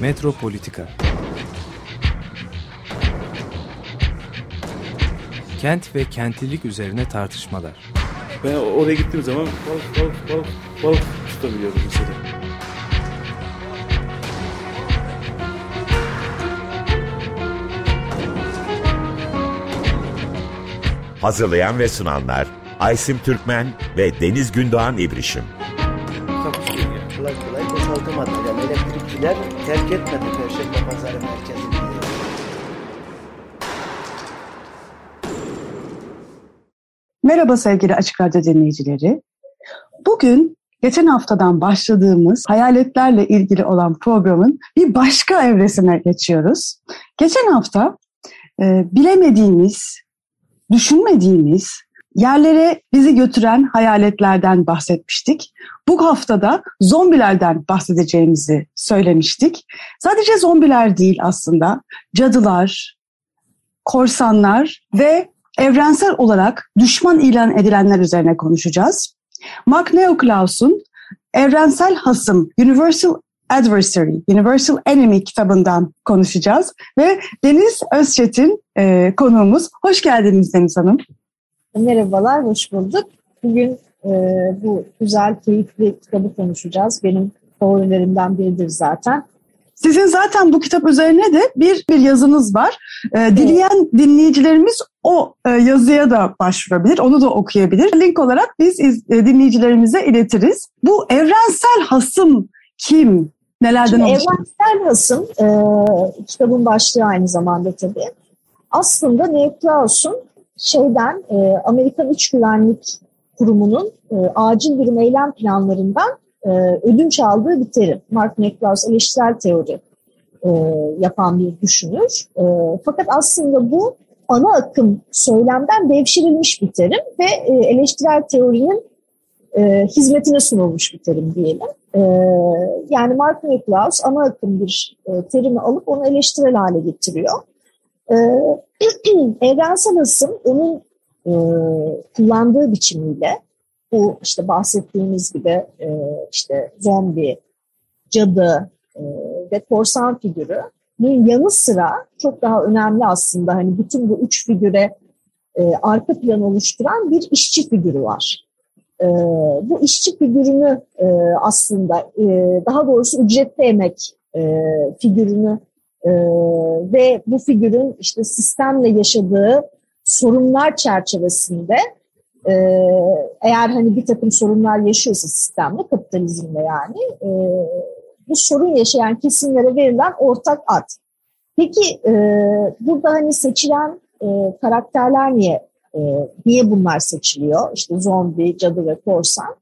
Metropolitika Kent ve kentlilik üzerine tartışmalar. Ben oraya gittiğim zaman balık balık balık balık tutabiliyorum mesela. Hazırlayan ve sunanlar Aysim Türkmen ve Deniz Gündoğan İbrişim. Terk etmedi Perşembe Pazarı merkezini. Merhaba sevgili Açık Radyo dinleyicileri. Bugün geçen haftadan başladığımız hayaletlerle ilgili olan programın bir başka evresine geçiyoruz. Geçen hafta e, bilemediğimiz, düşünmediğimiz yerlere bizi götüren hayaletlerden bahsetmiştik. Bu haftada zombilerden bahsedeceğimizi söylemiştik. Sadece zombiler değil aslında, cadılar, korsanlar ve evrensel olarak düşman ilan edilenler üzerine konuşacağız. Mark Neoclaus'un Evrensel Hasım, Universal Adversary, Universal Enemy kitabından konuşacağız. Ve Deniz Özçetin e, konuğumuz. Hoş geldiniz Deniz Hanım. Merhabalar, hoş bulduk. Bugün e, bu güzel, keyifli kitabı konuşacağız. Benim favorilerimden biridir zaten. Sizin zaten bu kitap üzerine de bir, bir yazınız var. E, dileyen dinleyicilerimiz o e, yazıya da başvurabilir, onu da okuyabilir. Link olarak biz iz, e, dinleyicilerimize iletiriz. Bu evrensel hasım kim? Nelerden Şimdi oluşuyor? Evrensel Hasım, e, kitabın başlığı aynı zamanda tabii. Aslında Neoclaus'un şeyden, e, Amerikan İç Güvenlik Kurumu'nun e, acil durum eylem planlarından e, ödünç aldığı bir terim. Mark Neoclaus eleştirel teori e, yapan bir düşünür. E, fakat aslında bu ana akım söylemden devşirilmiş bir terim ve e, eleştirel teorinin e, hizmetine sunulmuş bir terim diyelim. E, yani Mark Neoclaus ana akım bir e, terimi alıp onu eleştirel hale getiriyor. E, evrensel ısım onun e, kullandığı biçimiyle bu işte bahsettiğimiz gibi e, işte zombi, cadı e, ve korsan figürünün yanı sıra çok daha önemli aslında hani bütün bu üç figüre e, arka plan oluşturan bir işçi figürü var. E, bu işçi figürünü e, aslında e, daha doğrusu ücretli emek e, figürünü e, ve bu figürün işte sistemle yaşadığı sorunlar çerçevesinde e, eğer hani bir takım sorunlar yaşıyorsa sistemle, kapitalizmle yani e, bu sorun yaşayan kesimlere verilen ortak ad. Peki e, burada hani seçilen e, karakterler niye e, niye bunlar seçiliyor? İşte zombi, cadı ve korsan.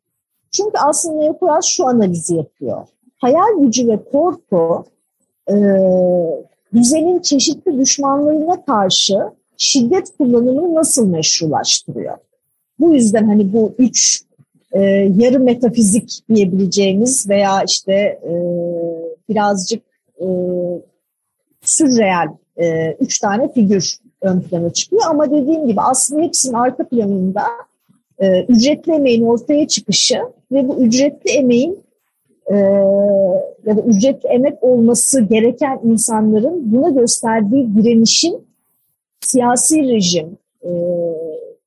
Çünkü aslında Neokuras şu analizi yapıyor. Hayal gücü ve korku e, düzenin çeşitli düşmanlarına karşı şiddet kullanımını nasıl meşrulaştırıyor? Bu yüzden hani bu üç e, yarı metafizik diyebileceğimiz veya işte e, birazcık e, sürreel e, üç tane figür ön plana çıkıyor. Ama dediğim gibi aslında hepsinin arka planında e, ücretli emeğin ortaya çıkışı ve bu ücretli emeğin e, ya da ücretli emek olması gereken insanların buna gösterdiği direnişin siyasi rejim, e,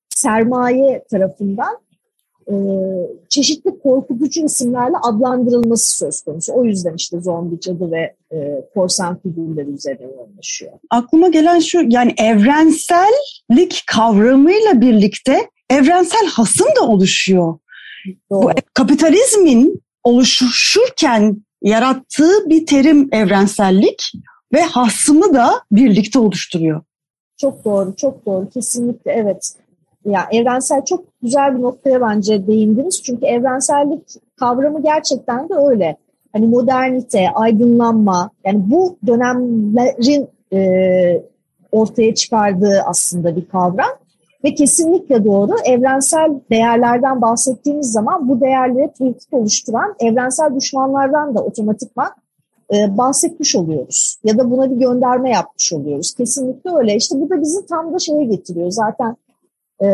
sermaye tarafından e, çeşitli korkutucu isimlerle adlandırılması söz konusu. O yüzden işte zombi, cadı ve e, korsan figürleri üzerine yoğunlaşıyor. Aklıma gelen şu yani evrensellik kavramıyla birlikte evrensel hasım da oluşuyor. Doğru. Bu kapitalizmin oluşurken yarattığı bir terim evrensellik ve hasımı da birlikte oluşturuyor. Çok doğru, çok doğru. Kesinlikle evet. Ya evrensel çok güzel bir noktaya bence değindiniz. Çünkü evrensellik kavramı gerçekten de öyle. Hani modernite, aydınlanma, yani bu dönemlerin e, ortaya çıkardığı aslında bir kavram. Ve kesinlikle doğru. Evrensel değerlerden bahsettiğimiz zaman bu değerleri politik oluşturan evrensel düşmanlardan da otomatikman e, bahsetmiş oluyoruz. Ya da buna bir gönderme yapmış oluyoruz. Kesinlikle öyle. İşte bu da bizi tam da şeye getiriyor. Zaten e,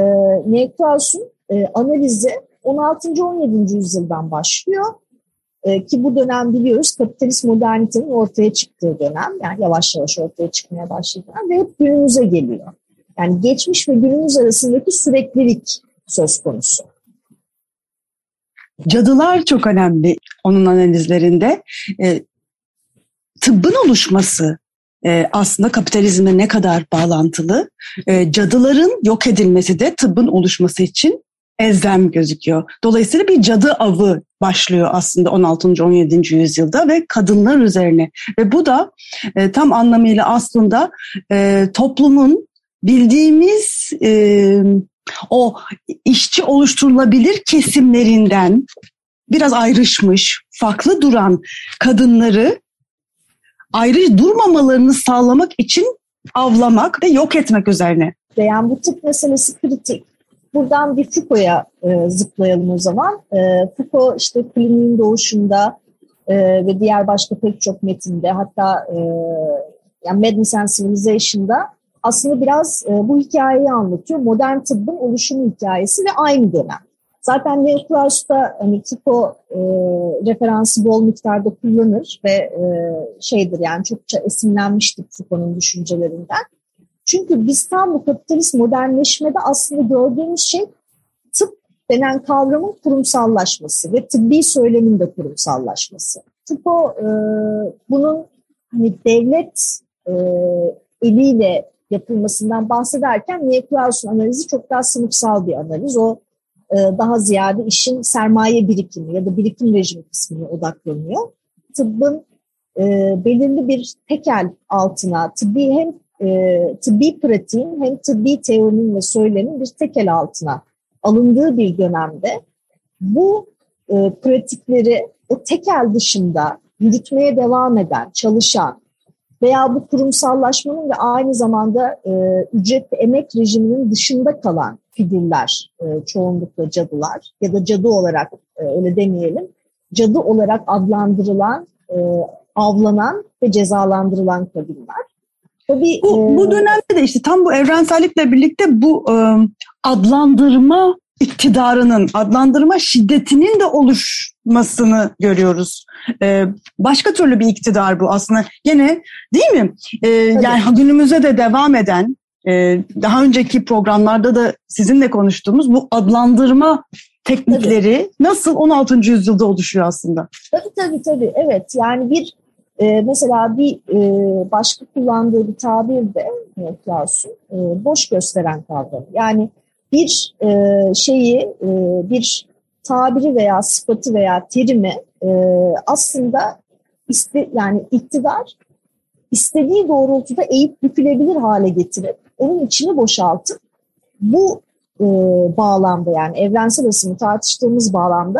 Neokras'un e, analizi 16. 17. yüzyıldan başlıyor. E, ki bu dönem biliyoruz kapitalist modernitenin ortaya çıktığı dönem. Yani yavaş yavaş ortaya çıkmaya başladı ve hep günümüze geliyor. Yani geçmiş ve günümüz arasındaki süreklilik söz konusu. Cadılar çok önemli onun analizlerinde. E, tıbbın oluşması e, aslında kapitalizmle ne kadar bağlantılı. E, cadıların yok edilmesi de tıbbın oluşması için elzem gözüküyor. Dolayısıyla bir cadı avı başlıyor aslında 16. 17. yüzyılda ve kadınlar üzerine. Ve bu da e, tam anlamıyla aslında e, toplumun bildiğimiz e, o işçi oluşturulabilir kesimlerinden biraz ayrışmış, farklı duran kadınları ayrı durmamalarını sağlamak için avlamak ve yok etmek üzerine. Yani bu tip meselesi kritik. Buradan bir Foucault'a e, zıplayalım o zaman. E, Foucault işte kliniğin doğuşunda e, ve diğer başka pek çok metinde hatta e, yani Madness and Civilization'da aslında biraz e, bu hikayeyi anlatıyor. Modern tıbbın oluşum hikayesi ve aynı dönem. Zaten Leo Klaus'ta hani Foucault e, referansı bol miktarda kullanır ve e, şeydir yani çokça esinlenmiştik Foucault'un düşüncelerinden. Çünkü biz tam bu kapitalist modernleşmede aslında gördüğümüz şey tıp denen kavramın kurumsallaşması ve tıbbi söylemin de kurumsallaşması. Foucault e, bunun hani devlet e, eliyle yapılmasından bahsederken Niklaus'un analizi çok daha sınıfsal bir analiz. O e, daha ziyade işin sermaye birikimi ya da birikim rejimi kısmına odaklanıyor. Tıbbın e, belirli bir tekel altına, tıbbi hem e, tıbbi pratiğin hem tıbbi teorinin ve söylemin bir tekel altına alındığı bir dönemde bu pratikleri o tekel dışında yürütmeye devam eden, çalışan veya bu kurumsallaşmanın ve aynı zamanda e, ücret ve emek rejiminin dışında kalan figürler, e, çoğunlukla cadılar ya da cadı olarak e, öyle demeyelim, cadı olarak adlandırılan, e, avlanan ve cezalandırılan kadınlar. Tabii, bu, e, bu dönemde de işte tam bu evrensellikle birlikte bu e, adlandırma iktidarının, adlandırma şiddetinin de oluşmasını görüyoruz. Ee, başka türlü bir iktidar bu aslında. Gene değil mi? Ee, yani günümüze de devam eden, e, daha önceki programlarda da sizinle konuştuğumuz bu adlandırma teknikleri tabii. nasıl 16. yüzyılda oluşuyor aslında? Tabii tabii tabii. Evet yani bir e, mesela bir e, başka kullandığı bir tabir de Klaus'un e, boş gösteren kavramı. Yani bir e, şeyi, e, bir tabiri veya sıfatı veya terimi e, aslında iste, yani iktidar istediği doğrultuda eğip bükülebilir hale getirip onun içini boşaltıp bu e, bağlamda yani evrensel ısını tartıştığımız bağlamda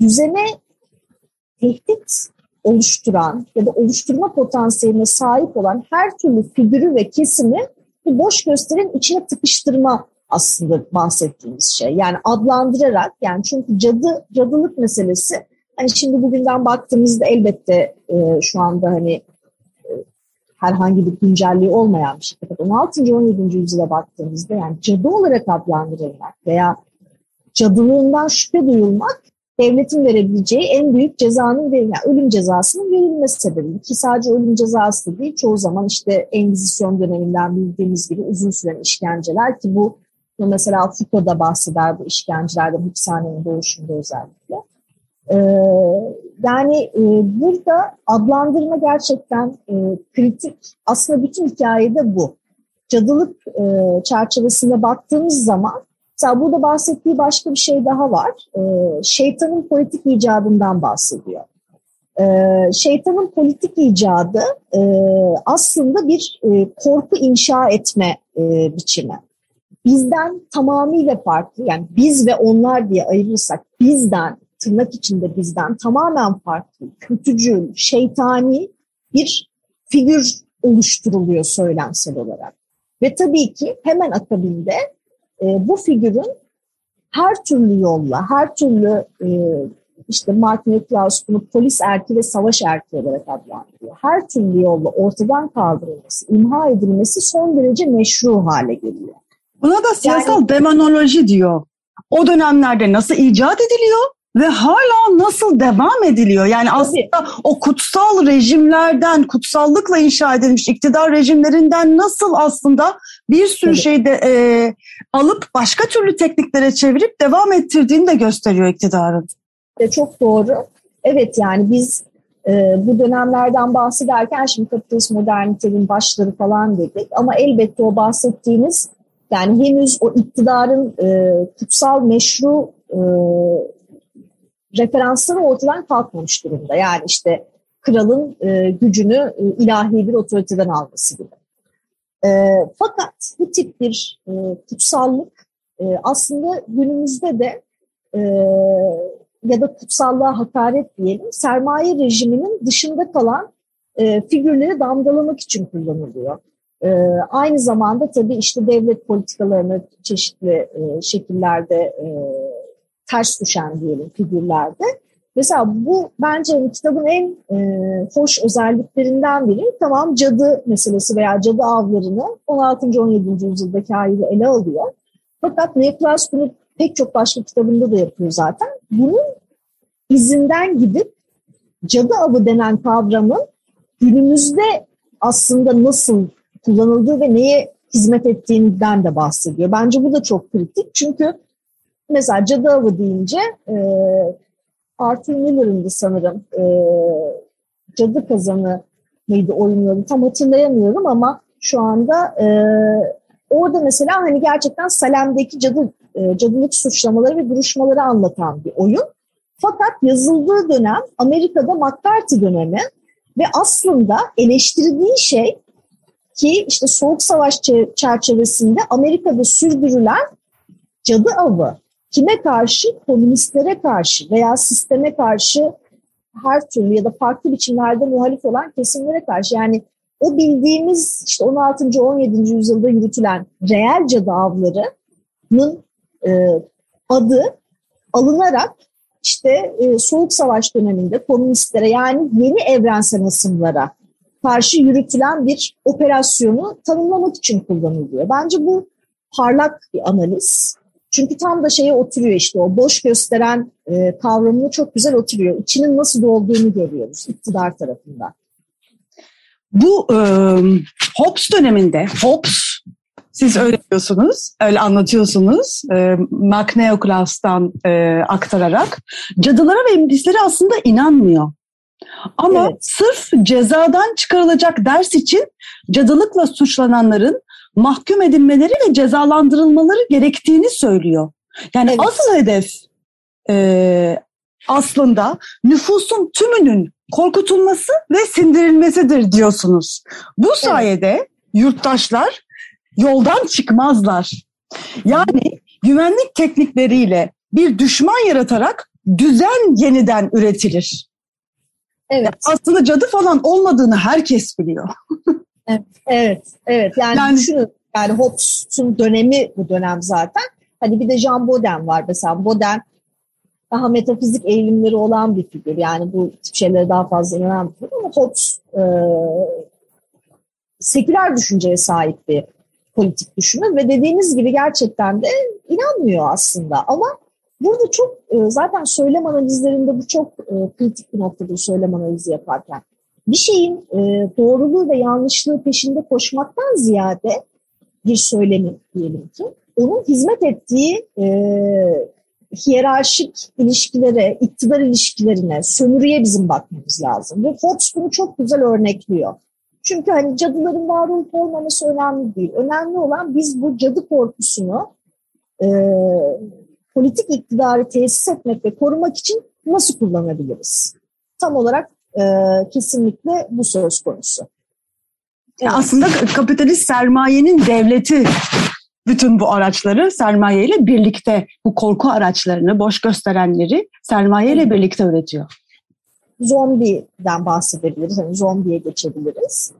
düzene tehdit oluşturan ya da oluşturma potansiyeline sahip olan her türlü figürü ve kesimi bu boş gösterin içine tıkıştırma aslında bahsettiğimiz şey. Yani adlandırarak yani çünkü cadı cadılık meselesi hani şimdi bugünden baktığımızda elbette e, şu anda hani e, herhangi bir güncelliği olmayan bir şey. Fakat 16. 17. yüzyıla baktığımızda yani cadı olarak adlandırılmak veya cadılığından şüphe duyulmak devletin verebileceği en büyük cezanın verilme, yani ölüm cezasının verilme sebebi. Ki sadece ölüm cezası değil, çoğu zaman işte Engizisyon döneminden bildiğimiz gibi uzun süren işkenceler ki bu Mesela Foucault da bahseder bu işkencelerden, hapishanenin doğuşunda özellikle. Ee, yani e, burada adlandırma gerçekten e, kritik. Aslında bütün hikayede bu. Cadılık e, çerçevesinde baktığımız zaman mesela burada bahsettiği başka bir şey daha var. E, şeytanın politik icadından bahsediyor. E, şeytanın politik icadı e, aslında bir e, korku inşa etme e, biçimi bizden tamamıyla farklı yani biz ve onlar diye ayırırsak bizden tırnak içinde bizden tamamen farklı, kötücül, şeytani bir figür oluşturuluyor söylemsel olarak. Ve tabii ki hemen akabinde e, bu figürün her türlü yolla, her türlü e, işte Martin Klaus bunu polis erki ve savaş erki olarak adlandırıyor. Her türlü yolla ortadan kaldırılması, imha edilmesi son derece meşru hale geliyor. Buna da siyasal yani, demonoloji diyor. O dönemlerde nasıl icat ediliyor ve hala nasıl devam ediliyor? Yani aslında o kutsal rejimlerden, kutsallıkla inşa edilmiş iktidar rejimlerinden nasıl aslında bir sürü Tabii. şeyde e, alıp başka türlü tekniklere çevirip devam ettirdiğini de gösteriyor iktidarın. E, çok doğru. Evet yani biz e, bu dönemlerden bahsederken şimdi kapitalist modernitenin başları falan dedik ama elbette o bahsettiğimiz yani henüz o iktidarın e, kutsal meşru e, referansları ortadan kalkmamış durumda. Yani işte kralın e, gücünü e, ilahi bir otoriteden alması gibi. E, fakat bu tip bir e, kutsallık e, aslında günümüzde de e, ya da kutsallığa hakaret diyelim sermaye rejiminin dışında kalan e, figürleri damgalamak için kullanılıyor. E, aynı zamanda tabii işte devlet politikalarını çeşitli e, şekillerde e, ters düşen diyelim figürlerde. Mesela bu bence kitabın en e, hoş özelliklerinden biri. Tamam cadı meselesi veya cadı avlarını 16. 17. yüzyıldaki haliyle ele alıyor. Fakat Neoklas bunu pek çok başka kitabında da yapıyor zaten. Bunun izinden gidip cadı avı denen kavramın günümüzde aslında nasıl kullanıldığı ve neye hizmet ettiğinden de bahsediyor. Bence bu da çok kritik çünkü mesela cadı avı deyince e, Arthur Miller'ın sanırım e, cadı kazanı mıydı oynuyordu tam hatırlayamıyorum ama şu anda e, orada mesela hani gerçekten Salem'deki cadı e, cadılık suçlamaları ve duruşmaları anlatan bir oyun. Fakat yazıldığı dönem Amerika'da McCarthy dönemi ve aslında eleştirdiği şey ki işte Soğuk Savaş çerçevesinde Amerika'da sürdürülen cadı avı kime karşı? Komünistlere karşı veya sisteme karşı her türlü ya da farklı biçimlerde muhalif olan kesimlere karşı. Yani o bildiğimiz işte 16. 17. yüzyılda yürütülen reel cadı avlarının e, adı alınarak işte e, Soğuk Savaş döneminde komünistlere yani yeni evrensel ısımlara karşı yürütülen bir operasyonu tanımlamak için kullanılıyor. Bence bu parlak bir analiz. Çünkü tam da şeye oturuyor işte o boş gösteren e, kavramını çok güzel oturuyor. İçinin nasıl dolduğunu görüyoruz iktidar tarafından. Bu e, Hobbes döneminde Hobbes siz öyle diyorsunuz, öyle anlatıyorsunuz. E, McNeoclass'tan e, aktararak. Cadılara ve iblislere aslında inanmıyor. Ama evet. sırf cezadan çıkarılacak ders için cadılıkla suçlananların mahkum edilmeleri ve cezalandırılmaları gerektiğini söylüyor. Yani evet. asıl hedef e, aslında nüfusun tümünün korkutulması ve sindirilmesidir diyorsunuz. Bu sayede evet. yurttaşlar yoldan çıkmazlar. Yani güvenlik teknikleriyle bir düşman yaratarak düzen yeniden üretilir. Evet. Aslında cadı falan olmadığını herkes biliyor. evet, evet, evet. Yani, yani düşünün, yani Hobbes'un dönemi bu dönem zaten. Hani bir de Jean Baudin var mesela. Baudin daha metafizik eğilimleri olan bir figür. Yani bu tip şeylere daha fazla inanan bir figür. Ama Hobbes e, seküler düşünceye sahip bir politik düşünür ve dediğiniz gibi gerçekten de inanmıyor aslında. Ama burada çok e, zaten söylem analizlerinde bu çok e, kritik bir noktadır söylem analizi yaparken. Bir şeyin e, doğruluğu ve yanlışlığı peşinde koşmaktan ziyade bir söylemin diyelim ki onun hizmet ettiği e, hiyerarşik ilişkilere, iktidar ilişkilerine, sömürüye bizim bakmamız lazım. Ve Fox bunu çok güzel örnekliyor. Çünkü hani cadıların var olup olmaması önemli değil. Önemli olan biz bu cadı korkusunu e, politik iktidarı tesis etmek ve korumak için nasıl kullanabiliriz? Tam olarak e, kesinlikle bu söz konusu. Evet. Aslında kapitalist sermayenin devleti bütün bu araçları sermayeyle birlikte bu korku araçlarını, boş gösterenleri sermayeyle birlikte üretiyor zombiden bahsedebiliriz. Yani zombiye geçebiliriz.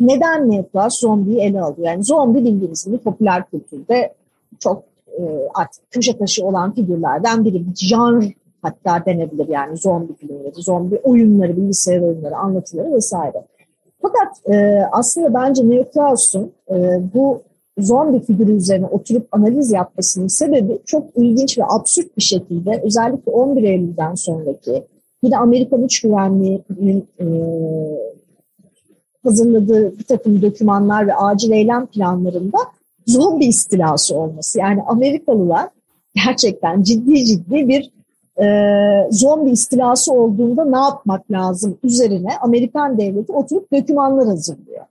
Neden Neoplas zombiyi ele alıyor? Yani zombi bildiğiniz gibi popüler kültürde çok e, artık köşe taşı olan figürlerden biri. Bir janr hatta denebilir yani zombi filmleri, zombi oyunları, bilgisayar oyunları, anlatıları vesaire. Fakat e, aslında bence Neoklaus'un e, bu zombi figürü üzerine oturup analiz yapmasının sebebi çok ilginç ve absürt bir şekilde özellikle 11 Eylül'den sonraki yine Amerikan İç Güvenliği'nin e, hazırladığı bir takım dokümanlar ve acil eylem planlarında zombi istilası olması. Yani Amerikalılar gerçekten ciddi ciddi bir e, zombi istilası olduğunda ne yapmak lazım üzerine Amerikan devleti oturup dokümanlar hazırlıyor.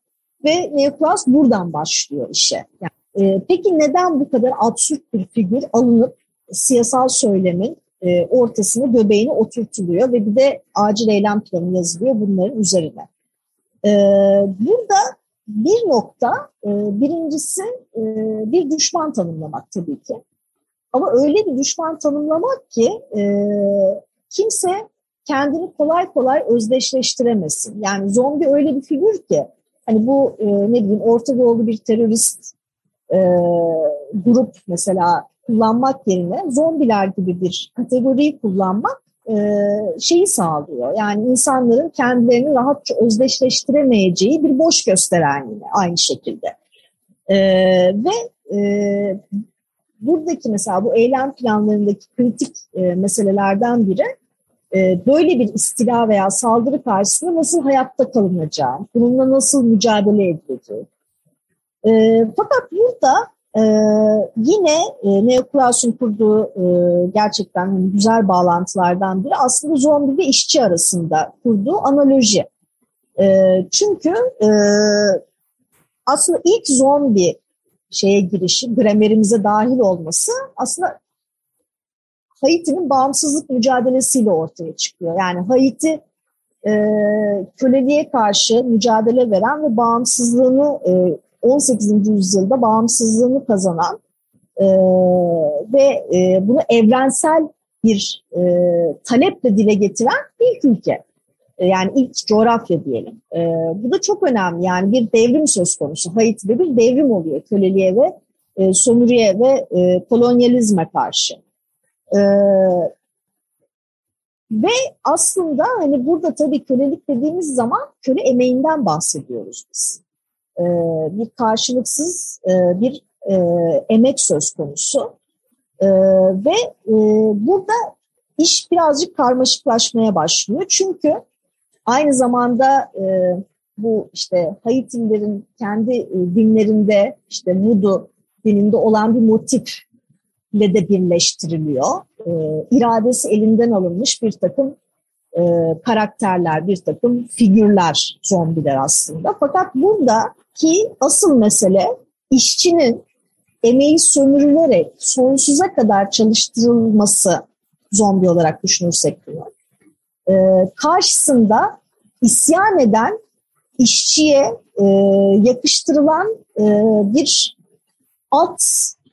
Ve Neoclaus buradan başlıyor işe. Yani, e, peki neden bu kadar absürt bir figür alınıp siyasal söylemin e, ortasına göbeğine oturtuluyor ve bir de acil eylem planı yazılıyor bunların üzerine. E, burada bir nokta, e, birincisi e, bir düşman tanımlamak tabii ki. Ama öyle bir düşman tanımlamak ki e, kimse kendini kolay kolay özdeşleştiremesin. Yani zombi öyle bir figür ki hani bu ne bileyim Orta Doğulu bir terörist grup mesela kullanmak yerine zombiler gibi bir kategoriyi kullanmak şeyi sağlıyor. Yani insanların kendilerini rahatça özdeşleştiremeyeceği bir boş gösteren yine aynı şekilde. E, ve e, buradaki mesela bu eylem planlarındaki kritik e, meselelerden biri e, böyle bir istila veya saldırı karşısında nasıl hayatta kalınacağı, bununla nasıl mücadele edileceği. E, fakat burada e, yine e, Neoklaus'un kurduğu e, gerçekten hani güzel bağlantılardan biri aslında zombi ve işçi arasında kurduğu analoji. E, çünkü e, aslında ilk zombi şeye girişi, gramerimize dahil olması aslında Haiti'nin bağımsızlık mücadelesiyle ortaya çıkıyor. Yani Haiti e, köleliğe karşı mücadele veren ve bağımsızlığını e, 18. yüzyılda bağımsızlığını kazanan e, ve e, bunu evrensel bir e, taleple dile getiren ilk ülke. E, yani ilk coğrafya diyelim. E, bu da çok önemli. Yani bir devrim söz konusu. Haiti'de bir devrim oluyor köleliğe ve e, sömürüye ve e, kolonyalizme karşı. E, ve aslında hani burada tabii kölelik dediğimiz zaman köle emeğinden bahsediyoruz biz. E, bir karşılıksız e, bir e, emek söz konusu. Ve burada iş birazcık karmaşıklaşmaya başlıyor. Çünkü Aynı zamanda bu işte Haitililerin kendi dinlerinde işte Voodoo dininde olan bir motifle de birleştiriliyor. E, iradesi elinden alınmış bir takım e, karakterler, bir takım figürler, zombiler aslında. Fakat buradaki asıl mesele işçinin emeği sömürülerek sonsuza kadar çalıştırılması zombi olarak düşünürsek bunu. Ee, karşısında isyan eden işçiye e, yakıştırılan e, bir alt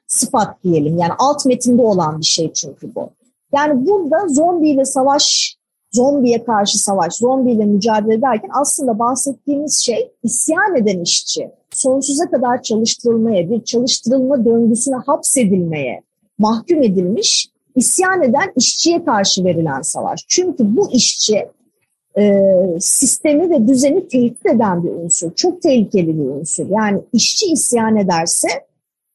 sıfat diyelim. Yani alt metinde olan bir şey çünkü bu. Yani burada zombiyle savaş, zombiye karşı savaş, zombiyle mücadele ederken aslında bahsettiğimiz şey isyan eden işçi. Sonsuza kadar çalıştırılmaya, bir çalıştırılma döngüsüne hapsedilmeye mahkum edilmiş isyan eden işçiye karşı verilen savaş. Çünkü bu işçi e, sistemi ve düzeni tehdit eden bir unsur. Çok tehlikeli bir unsur. Yani işçi isyan ederse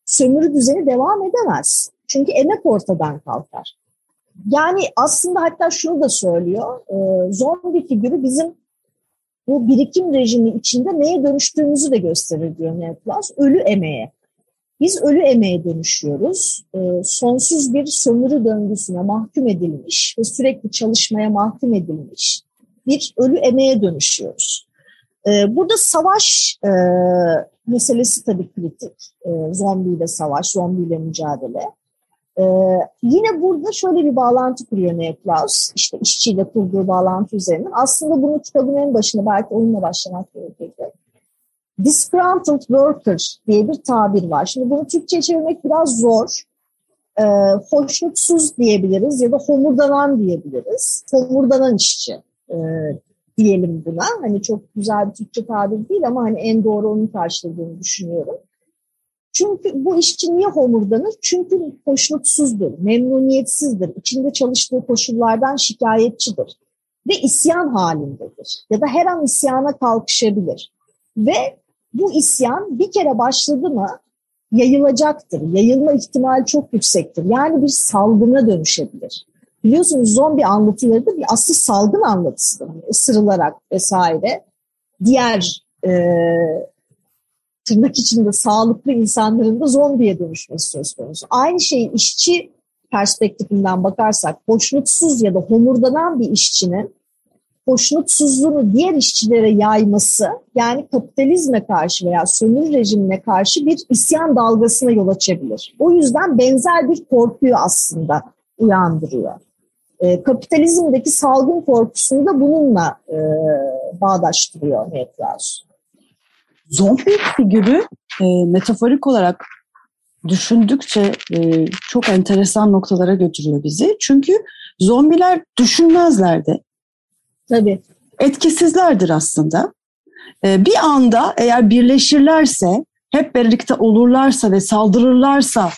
sömürü düzeni devam edemez. Çünkü emek ortadan kalkar. Yani aslında hatta şunu da söylüyor. E, zombi figürü bizim bu birikim rejimi içinde neye dönüştüğümüzü de gösterir diyor Neoklas. Ölü emeğe. Biz ölü emeğe dönüşüyoruz. E, sonsuz bir sömürü döngüsüne mahkum edilmiş ve sürekli çalışmaya mahkum edilmiş bir ölü emeğe dönüşüyoruz. E, burada savaş e, meselesi tabii kritik. E, zombiyle savaş, zombiyle mücadele. E, yine burada şöyle bir bağlantı kuruyor Neoklaus, işte işçiyle kurduğu bağlantı üzerinden. Aslında bunu kitabın en başında belki onunla başlamak gerekirdi. Disgruntled worker diye bir tabir var. Şimdi bunu Türkçe çevirmek biraz zor. Ee, hoşnutsuz diyebiliriz ya da homurdanan diyebiliriz. Homurdanan işçi e, diyelim buna. Hani çok güzel bir Türkçe tabir değil ama hani en doğru onun karşıladığını düşünüyorum. Çünkü bu işçi niye homurdanır? Çünkü hoşnutsuzdur, memnuniyetsizdir, içinde çalıştığı koşullardan şikayetçidir ve isyan halindedir. Ya da her an isyana kalkışabilir. Ve bu isyan bir kere başladı mı yayılacaktır. Yayılma ihtimali çok yüksektir. Yani bir salgına dönüşebilir. Biliyorsunuz zombi anlatıları da bir asıl salgın anlatısıdır. Yani ısırılarak vesaire diğer e, tırnak içinde sağlıklı insanların da zombiye dönüşmesi söz konusu. Aynı şeyi işçi perspektifinden bakarsak hoşnutsuz ya da homurdanan bir işçinin hoşnutsuzluğunu diğer işçilere yayması yani kapitalizme karşı veya sömürü rejimine karşı bir isyan dalgasına yol açabilir. O yüzden benzer bir korkuyu aslında uyandırıyor. E, kapitalizmdeki salgın korkusunu da bununla e, bağdaştırıyor Metraz. Zombi figürü e, metaforik olarak düşündükçe e, çok enteresan noktalara götürüyor bizi. Çünkü zombiler düşünmezlerdi. Tabii. Etkisizlerdir aslında. E, bir anda eğer birleşirlerse, hep birlikte olurlarsa ve saldırırlarsa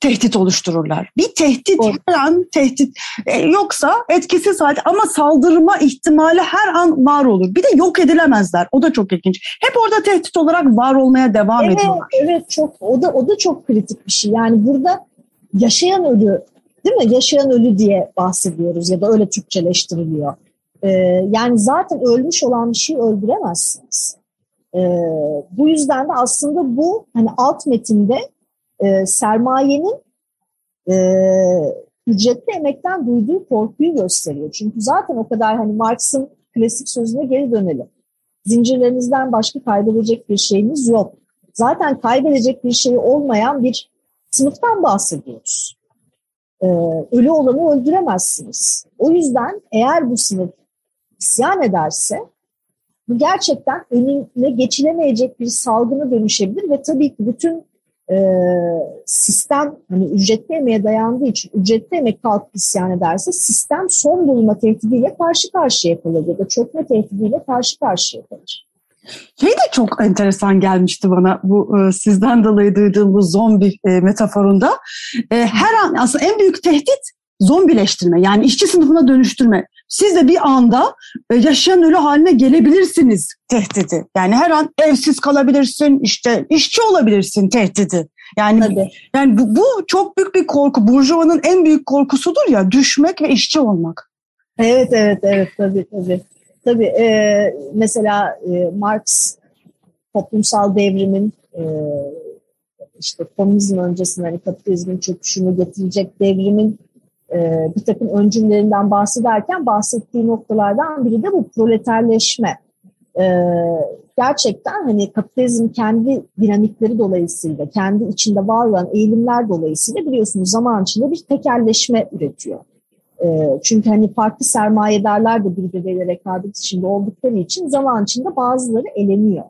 tehdit oluştururlar. Bir tehdit Doğru. her an tehdit e, yoksa etkisiz halde ama saldırma ihtimali her an var olur. Bir de yok edilemezler. O da çok ilginç. Hep orada tehdit olarak var olmaya devam Evet, ediyorlar. evet çok o da o da çok kritik bir şey. Yani burada yaşayan ölü değil mi? Yaşayan ölü diye bahsediyoruz ya da öyle Türkçeleştiriliyor. Ee, yani zaten ölmüş olan bir şeyi öldüremezsiniz. Ee, bu yüzden de aslında bu hani alt metinde e, sermayenin e, ücretli emekten duyduğu korkuyu gösteriyor. Çünkü zaten o kadar hani Marx'ın klasik sözüne geri dönelim. Zincirlerinizden başka kaybedecek bir şeyiniz yok. Zaten kaybedecek bir şey olmayan bir sınıftan bahsediyoruz. Ee, ölü olanı öldüremezsiniz. O yüzden eğer bu sınıf isyan ederse bu gerçekten önüne geçilemeyecek bir salgına dönüşebilir ve tabii ki bütün e, sistem hani ücretli emeğe dayandığı için ücretli emek kalkıp isyan ederse sistem son bulma tehdidiyle karşı karşıya kalır ya da çökme tehdidiyle karşı karşıya kalır. Şey de çok enteresan gelmişti bana bu e, sizden dolayı duyduğum bu zombi e, metaforunda. E, her an aslında en büyük tehdit zombileştirme yani işçi sınıfına dönüştürme. Siz de bir anda e, yaşayan ölü haline gelebilirsiniz tehdidi. Yani her an evsiz kalabilirsin, işte işçi olabilirsin tehdidi. Yani Tabii. yani bu, bu çok büyük bir korku. Burjuva'nın en büyük korkusudur ya düşmek ve işçi olmak. Evet, evet, evet, tabii, tabii. Tabii, e, mesela e, Marx toplumsal devrimin e, işte komünizm öncesinde hani kapitalizmin çöküşünü getirecek devrimin e, bir takım öncüllerinden bahsederken bahsettiği noktalardan biri de bu proleterleşme. E, gerçekten hani kapitalizm kendi dinamikleri dolayısıyla, kendi içinde var olan eğilimler dolayısıyla biliyorsunuz zaman içinde bir tekelleşme üretiyor. E, çünkü hani farklı sermayedarlar da birbirleriyle rekabet içinde oldukları için zaman içinde bazıları eleniyor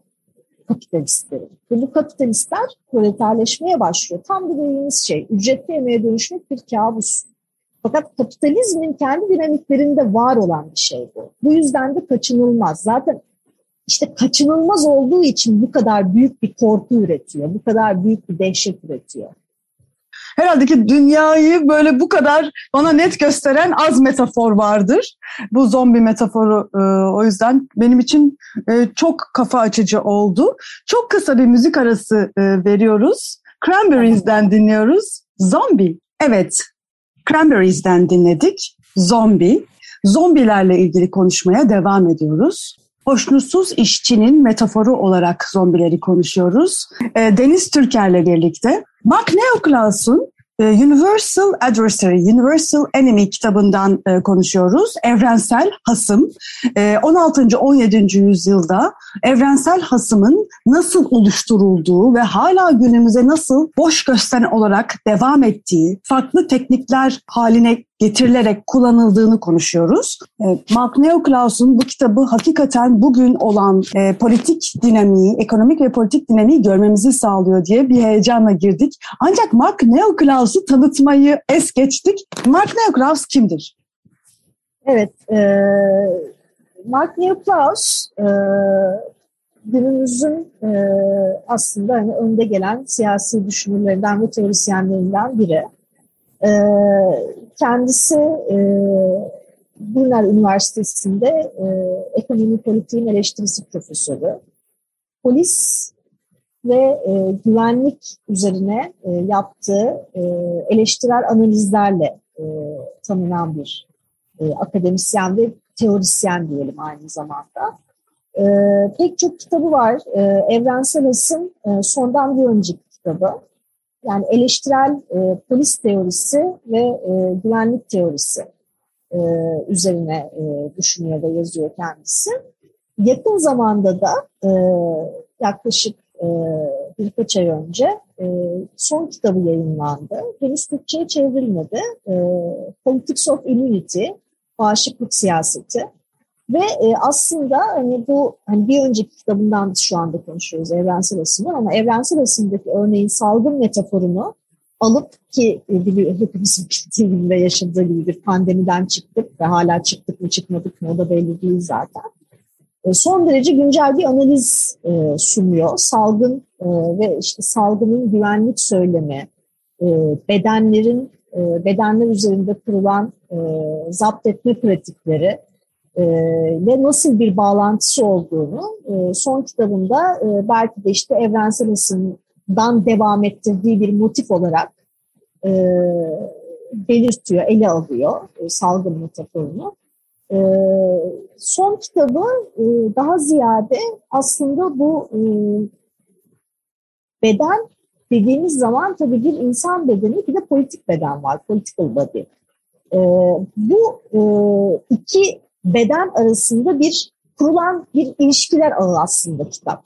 kapitalistlerin. Ve bu kapitalistler proleterleşmeye başlıyor. Tam dediğimiz şey, ücretli emeğe dönüşmek bir kabus. Fakat kapitalizmin kendi dinamiklerinde var olan bir şey bu. Bu yüzden de kaçınılmaz. Zaten işte kaçınılmaz olduğu için bu kadar büyük bir korku üretiyor. Bu kadar büyük bir dehşet üretiyor. Herhalde ki dünyayı böyle bu kadar bana net gösteren az metafor vardır. Bu zombi metaforu e, o yüzden benim için e, çok kafa açıcı oldu. Çok kısa bir müzik arası e, veriyoruz. Cranberries'den dinliyoruz. Zombie. Evet, Cranberries'den dinledik. Zombie. Zombilerle ilgili konuşmaya devam ediyoruz. Hoşnutsuz işçinin metaforu olarak zombileri konuşuyoruz. E, Deniz Türker'le birlikte. Mark Neoclaus'un e, Universal Adversary, Universal Enemy kitabından e, konuşuyoruz. Evrensel hasım. E, 16. 17. yüzyılda evrensel hasımın nasıl oluşturulduğu ve hala günümüze nasıl boş gösteren olarak devam ettiği, farklı teknikler haline getirilerek kullanıldığını konuşuyoruz. E, Mark Neoclaus'un bu kitabı hakikaten bugün olan e, politik dinamiği, ekonomik ve politik dinamiği görmemizi sağlıyor diye bir heyecanla girdik. Ancak Mark Neoclaus'u tanıtmayı es geçtik. Mark Neoclaus kimdir? Evet, e, Mark Neoclaus e, günümüzün e, aslında hani önde gelen siyasi düşünürlerinden ve teorisyenlerinden biri. E, kendisi e, Brunel Üniversitesi'nde e, ekonomi politiğin eleştirisi profesörü. Polis ve e, güvenlik üzerine e, yaptığı e, eleştirel analizlerle e, tanınan bir e, akademisyen ve teorisyen diyelim aynı zamanda. E, pek çok kitabı var. E, Evrensel As'ın e, sondan bir önceki kitabı. Yani eleştirel e, polis teorisi ve e, güvenlik teorisi e, üzerine e, düşünüyor ve yazıyor kendisi. Yakın zamanda da e, yaklaşık e, birkaç ay önce e, son kitabı yayınlandı. Henüz Türkçe'ye çevrilmedi. E, Politics of Immunity, bağışıklık siyaseti. Ve e, aslında hani bu hani bir önceki kitabından şu anda konuşuyoruz evrensel asımdan ama evrensel asımdaki örneğin salgın metaforunu alıp ki e, biliyor, hepimizin bildiği gibi ve yaşadığı gibi bir pandemiden çıktık ve hala çıktık mı çıkmadık mı o da belli değil zaten. E, son derece güncel bir analiz e, sunuyor. Salgın e, ve işte salgının güvenlik söylemi, e, bedenlerin e, bedenler üzerinde kurulan e, zapt etme pratikleri ve nasıl bir bağlantısı olduğunu son kitabında belki de işte evrensel ısımdan devam ettirdiği bir motif olarak belirtiyor, ele alıyor salgın metaforunu. Son kitabı daha ziyade aslında bu beden dediğimiz zaman tabii bir insan bedeni bir de politik beden var, political body. Bu iki beden arasında bir kurulan bir ilişkiler ağı aslında kitap.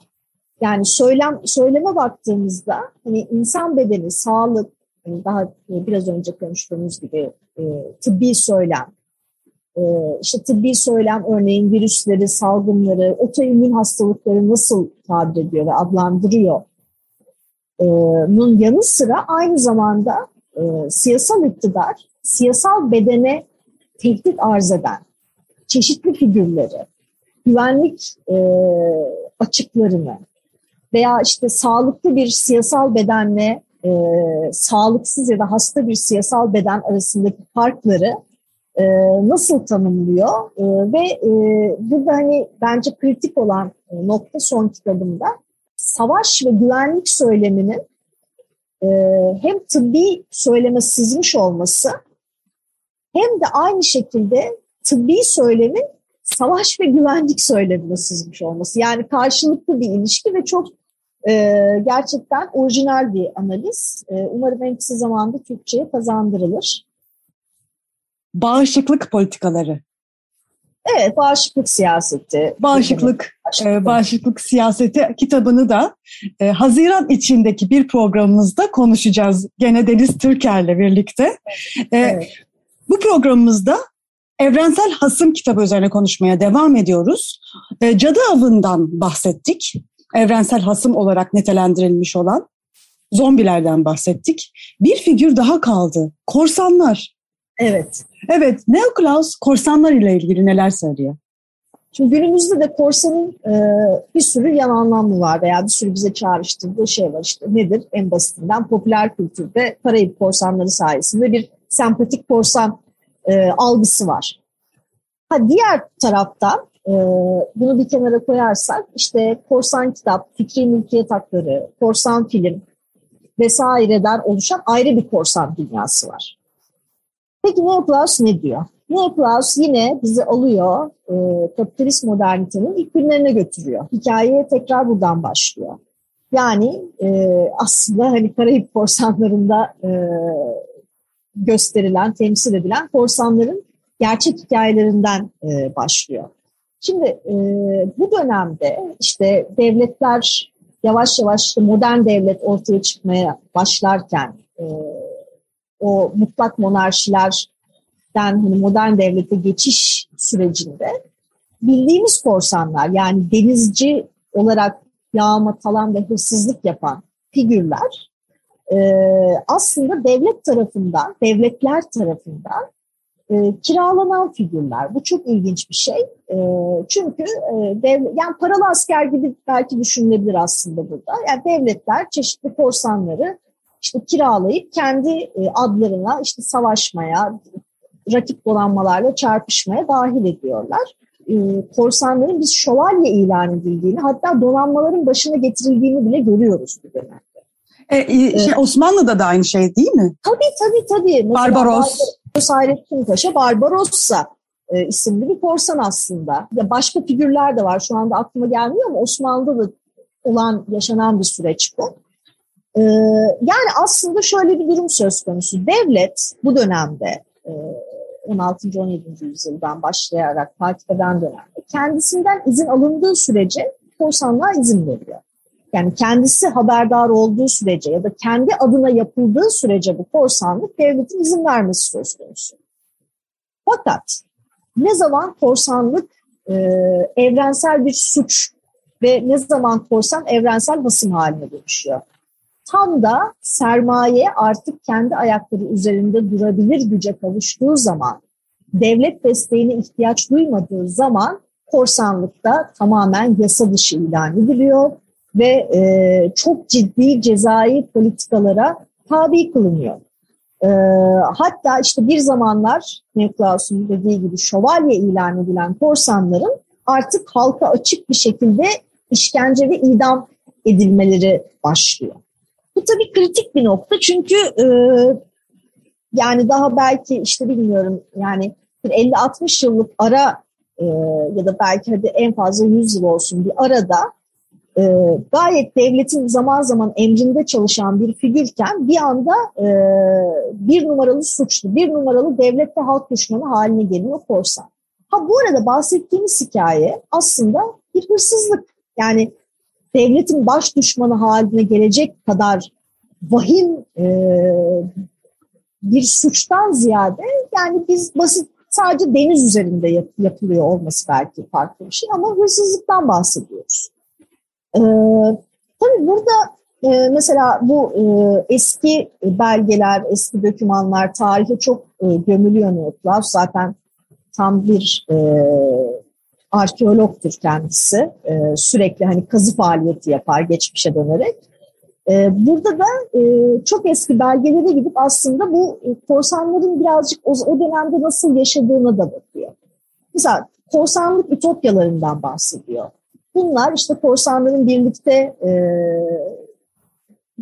Yani söylem söyleme baktığımızda hani insan bedeni, sağlık, hani daha e, biraz önce konuştuğumuz gibi e, tıbbi söylem, e, işte tıbbi söylem örneğin virüsleri, salgınları, otoimmün hastalıkları nasıl tabir ediyor ve adlandırıyor e, nun yanı sıra aynı zamanda e, siyasal iktidar, siyasal bedene tehdit arz eden, çeşitli figürleri, güvenlik e, açıklarını veya işte sağlıklı bir siyasal bedenle e, sağlıksız ya da hasta bir siyasal beden arasındaki farkları e, nasıl tanımlıyor? E, ve e, burada hani bence kritik olan e, nokta son kitabımda savaş ve güvenlik söyleminin e, hem tıbbi söyleme sızmış olması hem de aynı şekilde tıbbi söylemin savaş ve güvenlik söylemine sızmış olması. Yani karşılıklı bir ilişki ve çok e, gerçekten orijinal bir analiz. E, umarım en kısa zamanda Türkçe'ye kazandırılır. Bağışıklık politikaları. Evet, bağışıklık siyaseti. Bağışıklık, e, bağışıklık siyaseti kitabını da e, Haziran içindeki bir programımızda konuşacağız. Gene Deniz Türker'le birlikte. E, evet. Bu programımızda Evrensel Hasım kitabı üzerine konuşmaya devam ediyoruz. E, cadı avından bahsettik. Evrensel hasım olarak nitelendirilmiş olan zombilerden bahsettik. Bir figür daha kaldı. Korsanlar. Evet. Evet. Neo Klaus korsanlar ile ilgili neler söylüyor? Şimdi günümüzde de korsanın e, bir sürü yan anlamı var veya bir sürü bize çağrıştırdığı şey var. İşte nedir? En basitinden popüler kültürde Karayip korsanları sayesinde bir sempatik korsan e, algısı var. Ha, diğer taraftan e, bunu bir kenara koyarsak işte korsan kitap, fikri mülkiyet hakları, korsan film vesaireden oluşan ayrı bir korsan dünyası var. Peki Neoklaus ne diyor? Neoklaus yine bizi alıyor, e, kapitalist modernitenin ilk günlerine götürüyor. Hikayeye tekrar buradan başlıyor. Yani e, aslında hani Karayip korsanlarında e, gösterilen, temsil edilen korsanların gerçek hikayelerinden e, başlıyor. Şimdi e, bu dönemde işte devletler yavaş yavaş işte modern devlet ortaya çıkmaya başlarken e, o mutlak monarşilerden hani modern devlete geçiş sürecinde bildiğimiz korsanlar yani denizci olarak yağma, talan ve hırsızlık yapan figürler aslında devlet tarafından, devletler tarafından e, kiralanan figürler. Bu çok ilginç bir şey. E, çünkü e, dev, yani paralı asker gibi belki düşünülebilir aslında burada. Yani devletler çeşitli korsanları işte kiralayıp kendi e, adlarına işte savaşmaya, rakip dolanmalarla çarpışmaya dahil ediyorlar. e, korsanların biz şövalye ilan edildiğini hatta donanmaların başına getirildiğini bile görüyoruz bu dönemde. E, e, şey, Osmanlı'da da aynı şey değil mi? Tabii tabii tabii. Mesela Barbaros. Barbaros Hayrettin Paşa Barbarossa e, isimli bir korsan aslında. Ya başka figürler de var şu anda aklıma gelmiyor ama Osmanlı'da da olan yaşanan bir süreç bu. E, yani aslında şöyle bir durum söz konusu. Devlet bu dönemde e, 16. 17. yüzyıldan başlayarak takip eden dönemde kendisinden izin alındığı sürece korsanlığa izin veriyor. Yani kendisi haberdar olduğu sürece ya da kendi adına yapıldığı sürece bu korsanlık devletin izin vermesi söz konusu. Fakat ne zaman korsanlık e, evrensel bir suç ve ne zaman korsan evrensel basım haline dönüşüyor. Tam da sermaye artık kendi ayakları üzerinde durabilir güce kavuştuğu zaman, devlet desteğine ihtiyaç duymadığı zaman korsanlıkta tamamen yasa dışı ilan ediliyor ve e, çok ciddi cezai politikalara tabi kılınıyor. E, hatta işte bir zamanlar Niklaus'un dediği gibi şövalye ilan edilen korsanların artık halka açık bir şekilde işkence ve idam edilmeleri başlıyor. Bu tabii kritik bir nokta çünkü e, yani daha belki işte bilmiyorum yani 50-60 yıllık ara e, ya da belki hadi en fazla 100 yıl olsun bir arada e, gayet devletin zaman zaman emrinde çalışan bir figürken bir anda e, bir numaralı suçlu, bir numaralı devlet ve halk düşmanı haline geliyor korsan. Ha bu arada bahsettiğimiz hikaye aslında bir hırsızlık. Yani devletin baş düşmanı haline gelecek kadar vahim e, bir suçtan ziyade yani biz basit sadece deniz üzerinde yap, yapılıyor olması belki farklı bir şey ama hırsızlıktan bahsediyoruz. E, tabii burada e, mesela bu e, eski belgeler, eski dokümanlar, tarihe çok e, gömülüyor Neoklas. Zaten tam bir e, arkeologtur kendisi. E, sürekli hani kazı faaliyeti yapar geçmişe dönerek. E, burada da e, çok eski belgelere gidip aslında bu e, korsanların birazcık o, o dönemde nasıl yaşadığına da bakıyor. Mesela korsanlık ütopyalarından bahsediyor. Bunlar işte korsanların birlikte e,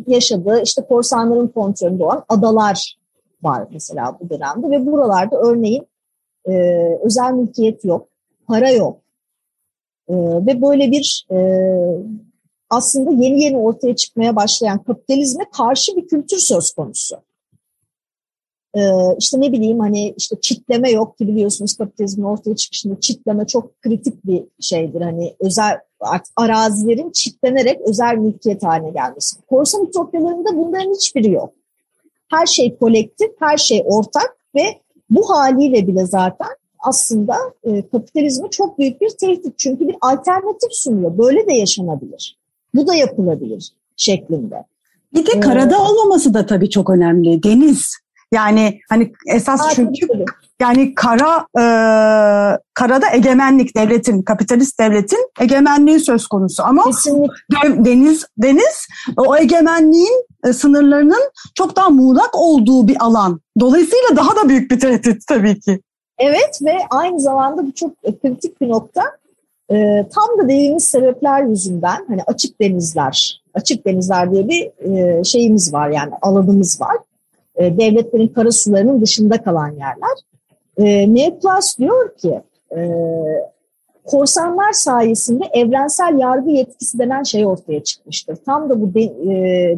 yaşadığı, işte korsanların kontrolünde olan adalar var mesela bu dönemde ve buralarda örneğin e, özel mülkiyet yok, para yok e, ve böyle bir e, aslında yeni yeni ortaya çıkmaya başlayan kapitalizme karşı bir kültür söz konusu. Ee, işte ne bileyim hani işte çitleme yok ki biliyorsunuz kapitalizmin ortaya çıkışında çitleme çok kritik bir şeydir. Hani özel arazilerin çitlenerek özel mülkiyet haline gelmesi. Korsan ütopyalarında bunların hiçbiri yok. Her şey kolektif, her şey ortak ve bu haliyle bile zaten aslında e, kapitalizme çok büyük bir tehdit. Çünkü bir alternatif sunuyor. Böyle de yaşanabilir. Bu da yapılabilir şeklinde. Bir de karada olmaması da tabii çok önemli. Deniz. Yani hani esas Aa, çünkü tabii, yani kara e, karada egemenlik devletin kapitalist devletin egemenliği söz konusu ama Kesinlikle. de- deniz deniz o egemenliğin e, sınırlarının çok daha muğlak olduğu bir alan. Dolayısıyla daha da büyük bir tehdit tabii ki. Evet ve aynı zamanda bu çok e, kritik bir nokta. Ee, tam da dediğimiz sebepler yüzünden hani açık denizler, açık denizler diye bir e, şeyimiz var yani alanımız var. E, devletlerin kara sularının dışında kalan yerler. E, Neoklas diyor ki e, korsanlar sayesinde evrensel yargı yetkisi denen şey ortaya çıkmıştır. Tam da bu de, e,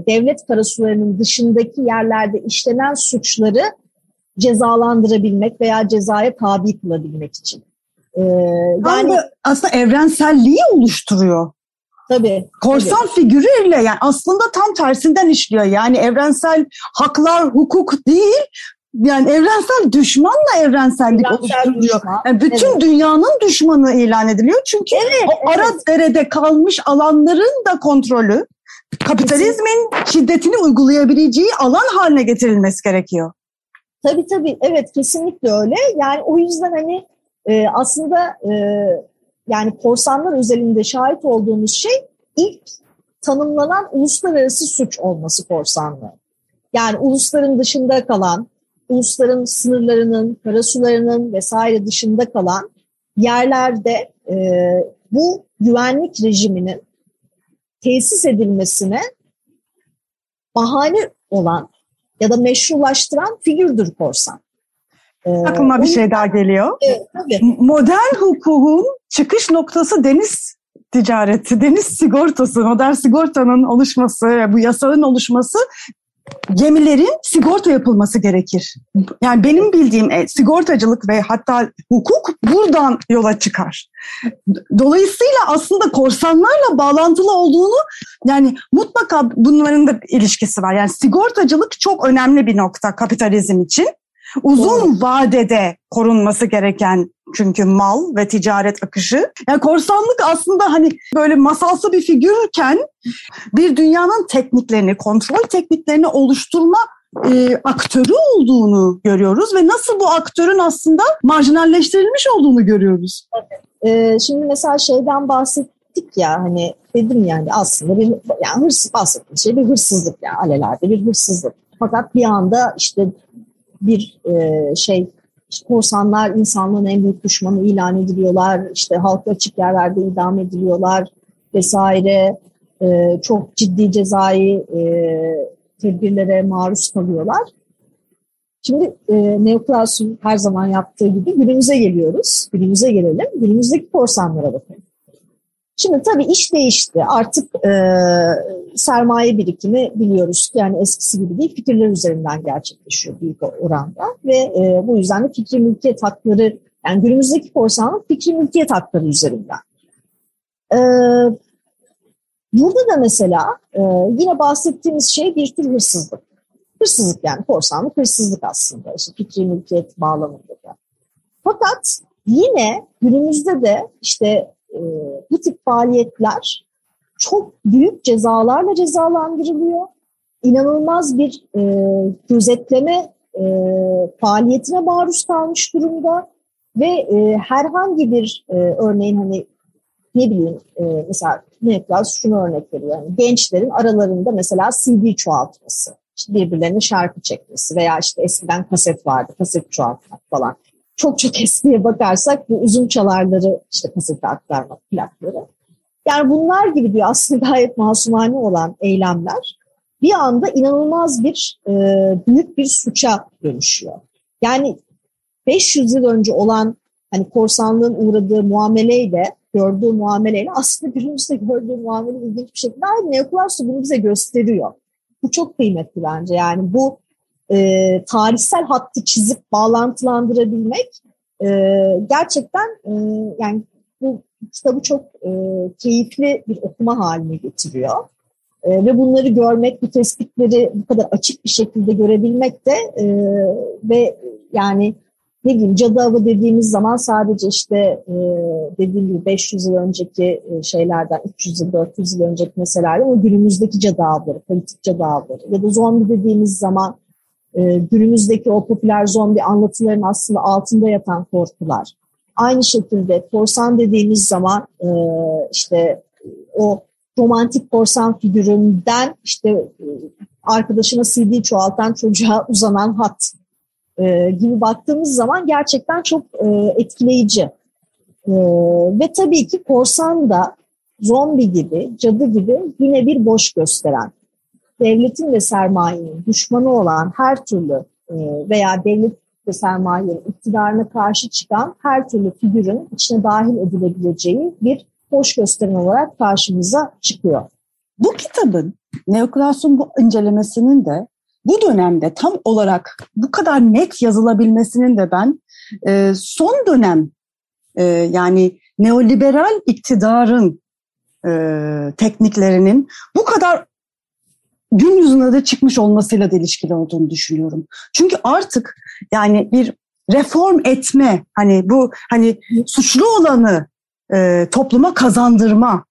devlet karasularının dışındaki yerlerde işlenen suçları cezalandırabilmek veya cezaya tabi kılabilmek için. E, yani aslında evrenselliği oluşturuyor. Tabii. Korsan figürüyle yani aslında tam tersinden işliyor. Yani evrensel haklar, hukuk değil, yani evrensel düşmanla evrensellik Evrensel oluşturuyor. düşman, Yani bütün evet. dünyanın düşmanı ilan ediliyor. Çünkü o ara derede kalmış alanların da kontrolü kapitalizmin şiddetini uygulayabileceği alan haline getirilmesi gerekiyor. Tabii tabii evet kesinlikle öyle. Yani o yüzden hani e, aslında e, yani korsanlar özelinde şahit olduğumuz şey ilk tanımlanan uluslararası suç olması korsanlığı. Yani ulusların dışında kalan, ulusların sınırlarının, karasularının vesaire dışında kalan yerlerde e, bu güvenlik rejiminin tesis edilmesine bahane olan ya da meşrulaştıran figürdür korsan. Ee, Aklıma bir şey daha geliyor. Evet, tabii. Modern hukukun çıkış noktası deniz ticareti, deniz sigortası, modern sigortanın oluşması, bu yasanın oluşması gemilerin sigorta yapılması gerekir. Yani benim bildiğim e, sigortacılık ve hatta hukuk buradan yola çıkar. Dolayısıyla aslında korsanlarla bağlantılı olduğunu yani mutlaka bunların da ilişkisi var. Yani sigortacılık çok önemli bir nokta kapitalizm için. Uzun vadede korunması gereken çünkü mal ve ticaret akışı. Yani korsanlık aslında hani böyle masalsı bir figürken bir dünyanın tekniklerini, kontrol tekniklerini oluşturma e, aktörü olduğunu görüyoruz ve nasıl bu aktörün aslında marjinalleştirilmiş olduğunu görüyoruz. Ee, şimdi mesela şeyden bahsettik ya hani dedim yani aslında bir yani hırs bahsettiğim şey bir hırsızlık yani alelade bir hırsızlık. Fakat bir anda işte bir e, şey işte korsanlar insanlığın en büyük düşmanı ilan ediliyorlar. İşte halka açık yerlerde idam ediliyorlar vesaire. E, çok ciddi cezai e, tedbirlere maruz kalıyorlar. Şimdi e, neoklasın her zaman yaptığı gibi günümüze geliyoruz. Günümüze gelelim. Günümüzdeki korsanlara bakalım. Şimdi tabii iş değişti. Artık e, sermaye birikimi biliyoruz. Yani eskisi gibi değil, fikirler üzerinden gerçekleşiyor büyük oranda. Ve e, bu yüzden de fikri mülkiyet hakları, yani günümüzdeki korsanlık fikri mülkiyet hakları üzerinden. E, burada da mesela e, yine bahsettiğimiz şey bir tür hırsızlık. Hırsızlık yani korsanlık hırsızlık aslında. İşte fikri mülkiyet bağlamında da. Fakat yine günümüzde de işte e, bu tip faaliyetler çok büyük cezalarla cezalandırılıyor. İnanılmaz bir e, gözetleme e, faaliyetine maruz kalmış durumda ve e, herhangi bir e, örneğin hani ne bileyim e, mesela Neklas şunu örnek veriyor. Yani gençlerin aralarında mesela CD çoğaltması, işte birbirlerine şarkı çekmesi veya işte eskiden kaset vardı, kaset çoğaltmak falan çok çok eskiye bakarsak bu uzun çalarları işte kasete aktarmak plakları. Yani bunlar gibi diyor aslında gayet masumane olan eylemler bir anda inanılmaz bir e, büyük bir suça dönüşüyor. Yani 500 yıl önce olan hani korsanlığın uğradığı muameleyle gördüğü muameleyle aslında günümüzde gördüğü muamele ilginç bir şekilde aynı Neoklasya bunu bize gösteriyor. Bu çok kıymetli bence yani bu e, tarihsel hattı çizip bağlantılandırabilmek e, gerçekten e, yani bu kitabı çok e, keyifli bir okuma haline getiriyor. E, ve bunları görmek, bu tespitleri bu kadar açık bir şekilde görebilmek de e, ve yani ne bileyim cadı avı dediğimiz zaman sadece işte e, dediğim gibi 500 yıl önceki e, şeylerden 300 yıl 400 yıl önceki meselelerden o günümüzdeki cadı avları, politik cadı avları ya da zombi dediğimiz zaman e, günümüzdeki o popüler zombi anlatıların aslında altında yatan korkular. Aynı şekilde korsan dediğimiz zaman e, işte o romantik korsan figüründen işte e, arkadaşına CD çoğaltan çocuğa uzanan hat e, gibi baktığımız zaman gerçekten çok e, etkileyici. E, ve tabii ki korsan da zombi gibi, cadı gibi yine bir boş gösteren devletin ve sermayenin düşmanı olan her türlü e, veya devlet ve sermayenin iktidarına karşı çıkan her türlü figürün içine dahil edilebileceği bir hoş gösteren olarak karşımıza çıkıyor. Bu kitabın neoklasyon bu incelemesinin de bu dönemde tam olarak bu kadar net yazılabilmesinin de ben e, son dönem e, yani neoliberal iktidarın tekniklerinin bu kadar gün yüzüne de çıkmış olmasıyla da ilişkili olduğunu düşünüyorum. Çünkü artık yani bir reform etme hani bu hani suçlu olanı e, topluma kazandırma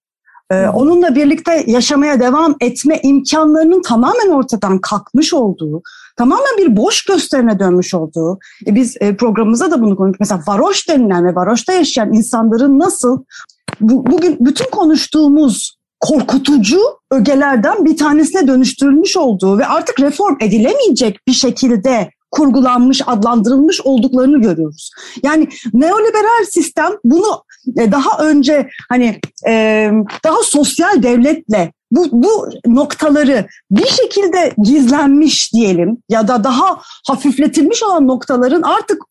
e, onunla birlikte yaşamaya devam etme imkanlarının tamamen ortadan kalkmış olduğu tamamen bir boş gösterine dönmüş olduğu e, biz e, programımızda da bunu konuştuk. Mesela varoş denilen ve varoşta yaşayan insanların nasıl bu, bugün bütün konuştuğumuz korkutucu ögelerden bir tanesine dönüştürülmüş olduğu ve artık reform edilemeyecek bir şekilde kurgulanmış, adlandırılmış olduklarını görüyoruz. Yani neoliberal sistem bunu e, daha önce hani e, daha sosyal devletle bu, bu noktaları bir şekilde gizlenmiş diyelim ya da daha hafifletilmiş olan noktaların artık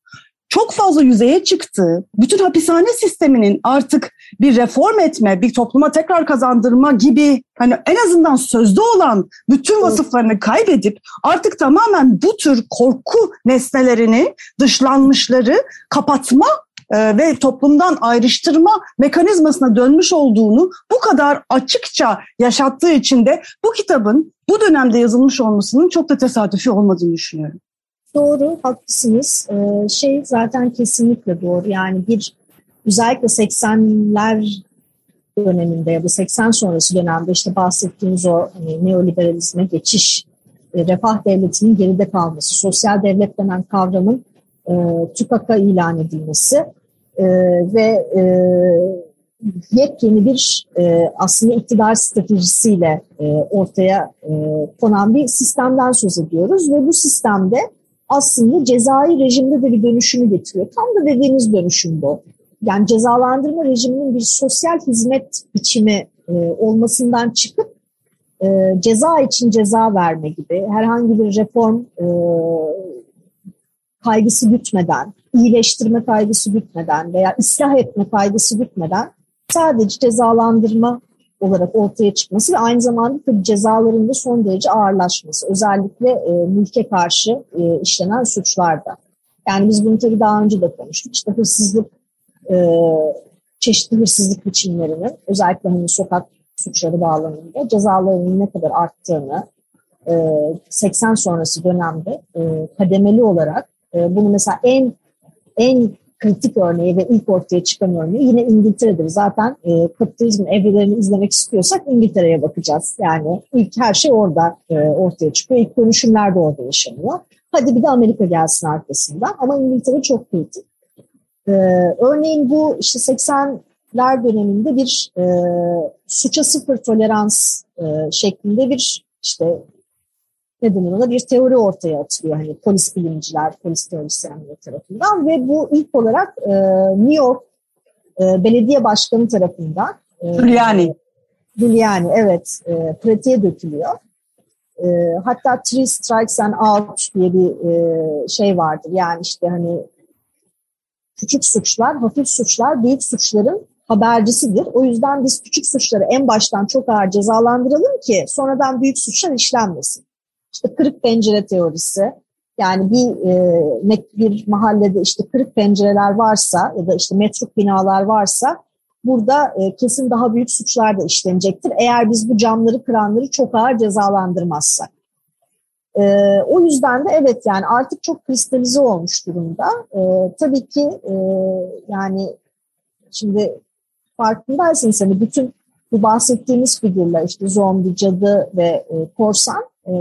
çok fazla yüzeye çıktı. Bütün hapishane sisteminin artık bir reform etme, bir topluma tekrar kazandırma gibi hani en azından sözde olan bütün vasıflarını kaybedip artık tamamen bu tür korku nesnelerini, dışlanmışları kapatma e, ve toplumdan ayrıştırma mekanizmasına dönmüş olduğunu bu kadar açıkça yaşattığı için de bu kitabın bu dönemde yazılmış olmasının çok da tesadüfi olmadığını düşünüyorum. Doğru, haklısınız. Ee, şey zaten kesinlikle doğru. Yani bir özellikle 80'ler döneminde ya da 80 sonrası dönemde işte bahsettiğimiz o hani, neoliberalizme geçiş, e, refah devletinin geride kalması, sosyal devlet denen kavramın e, tükaka ilan edilmesi e, ve e, yepyeni bir e, aslında iktidar stratejisiyle e, ortaya e, konan bir sistemden söz ediyoruz ve bu sistemde aslında cezai rejimde de bir dönüşümü getiriyor. Tam da dediğimiz dönüşüm bu. Yani cezalandırma rejiminin bir sosyal hizmet biçimi e, olmasından çıkıp e, ceza için ceza verme gibi herhangi bir reform e, kaygısı gütmeden, iyileştirme kaygısı gütmeden veya ıslah etme kaygısı gütmeden sadece cezalandırma olarak ortaya çıkması ve aynı zamanda tabii cezaların da son derece ağırlaşması. Özellikle e, mülke karşı e, işlenen suçlarda. Yani biz bunu tabii daha önce de konuştuk. İşte hırsızlık, e, çeşitli hırsızlık biçimlerinin özellikle hani sokak suçları bağlamında cezalarının ne kadar arttığını e, 80 sonrası dönemde e, kademeli olarak e, bunu mesela en en kritik örneği ve ilk ortaya çıkan örneği yine İngiltere'dir. Zaten e, kapitalizmin evrelerini izlemek istiyorsak İngiltere'ye bakacağız. Yani ilk her şey orada e, ortaya çıkıyor. İlk dönüşümler de orada yaşanıyor. Hadi bir de Amerika gelsin arkasından ama İngiltere çok kritik. E, örneğin bu işte 80'ler döneminde bir e, suça sıfır tolerans e, şeklinde bir işte ne denir ona bir teori ortaya atılıyor hani polis bilimciler, polis teorisyenleri tarafından ve bu ilk olarak e, New York e, belediye başkanı tarafından e, Giuliani. Giuliani evet e, pratiğe dökülüyor. E, hatta Three Strikes and Out diye bir e, şey vardır. Yani işte hani küçük suçlar, hafif suçlar, büyük suçların habercisidir. O yüzden biz küçük suçları en baştan çok ağır cezalandıralım ki sonradan büyük suçlar işlenmesin. İşte kırık pencere teorisi. Yani bir e, bir mahallede işte kırık pencereler varsa ya da işte metruk binalar varsa burada e, kesin daha büyük suçlar da işlenecektir. Eğer biz bu camları kıranları çok ağır cezalandırmazsak. E, o yüzden de evet yani artık çok kristalize olmuş durumda. E, tabii ki e, yani şimdi farkındaysanız hani bütün bu bahsettiğimiz figürler işte zombi, cadı ve e, korsan e,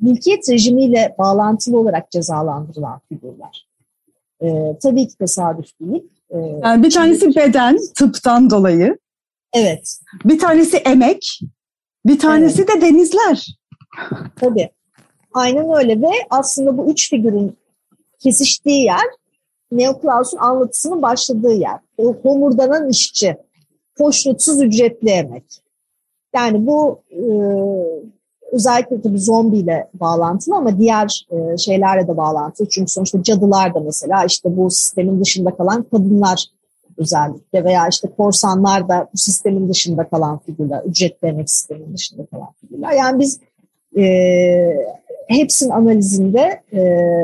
mülkiyet rejimiyle bağlantılı olarak cezalandırılan figürler. E, tabii ki tesadüf değil. E, yani bir tanesi şimdi, beden, tıptan dolayı. Evet. Bir tanesi emek, bir tanesi evet. de denizler. Tabii. Aynen öyle ve aslında bu üç figürün kesiştiği yer Neoklaus'un anlatısının başladığı yer. O homurdanan işçi, hoşnutsuz ücretli emek. Yani bu e, özellikle tabii zombiyle bağlantılı ama diğer e, şeylerle de bağlantılı. Çünkü sonuçta cadılar da mesela işte bu sistemin dışında kalan kadınlar özellikle veya işte korsanlar da bu sistemin dışında kalan figürler, ücret vermek sistemin dışında kalan figürler. Yani biz e, hepsinin analizinde e,